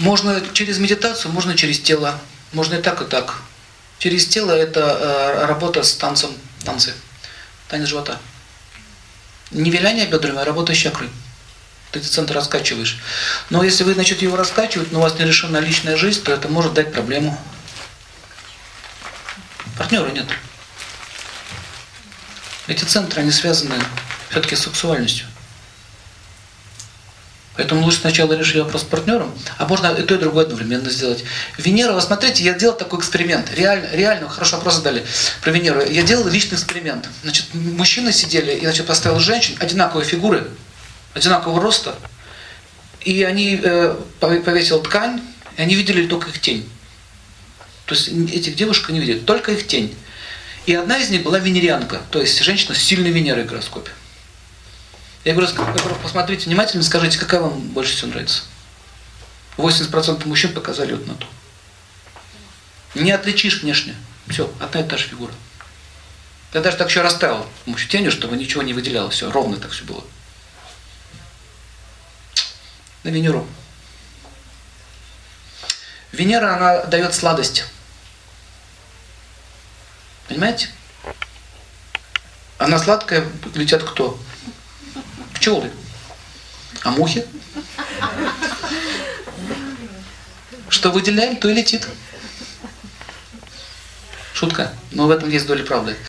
Можно через медитацию, можно через тело. Можно и так, и так. Через тело это э, работа с танцем, танцы, танец живота. Не виляние бедрами, а работа с чакрой. Ты этот центр раскачиваешь. Но если вы начнете его раскачивать, но у вас не решена личная жизнь, то это может дать проблему. Партнера нет. Эти центры, они связаны все-таки с сексуальностью. Поэтому лучше сначала решить вопрос с партнером, а можно и то, и другое одновременно сделать. Венера, вы смотрите, я делал такой эксперимент. Реально, реально, хорошо вопрос задали про Венеру. Я делал личный эксперимент. Значит, мужчины сидели, и значит, поставил женщин, одинаковые фигуры, одинакового роста, и они э, повесил ткань, и они видели только их тень. То есть этих девушек не видели, только их тень. И одна из них была венерианка, то есть женщина с сильной Венерой в гороскопе. Я говорю, посмотрите внимательно, скажите, какая вам больше всего нравится. 80% мужчин показали вот на ту. Не отличишь внешне. Все, одна и та же фигура. Я даже так еще расставил тенью, чтобы ничего не выделялось. Все, ровно так все было. На Венеру. Венера, она дает сладость. Понимаете? Она сладкая, летят кто? Пчелы. А мухи? Что выделяем, то и летит. Шутка. Но в этом есть доля правды.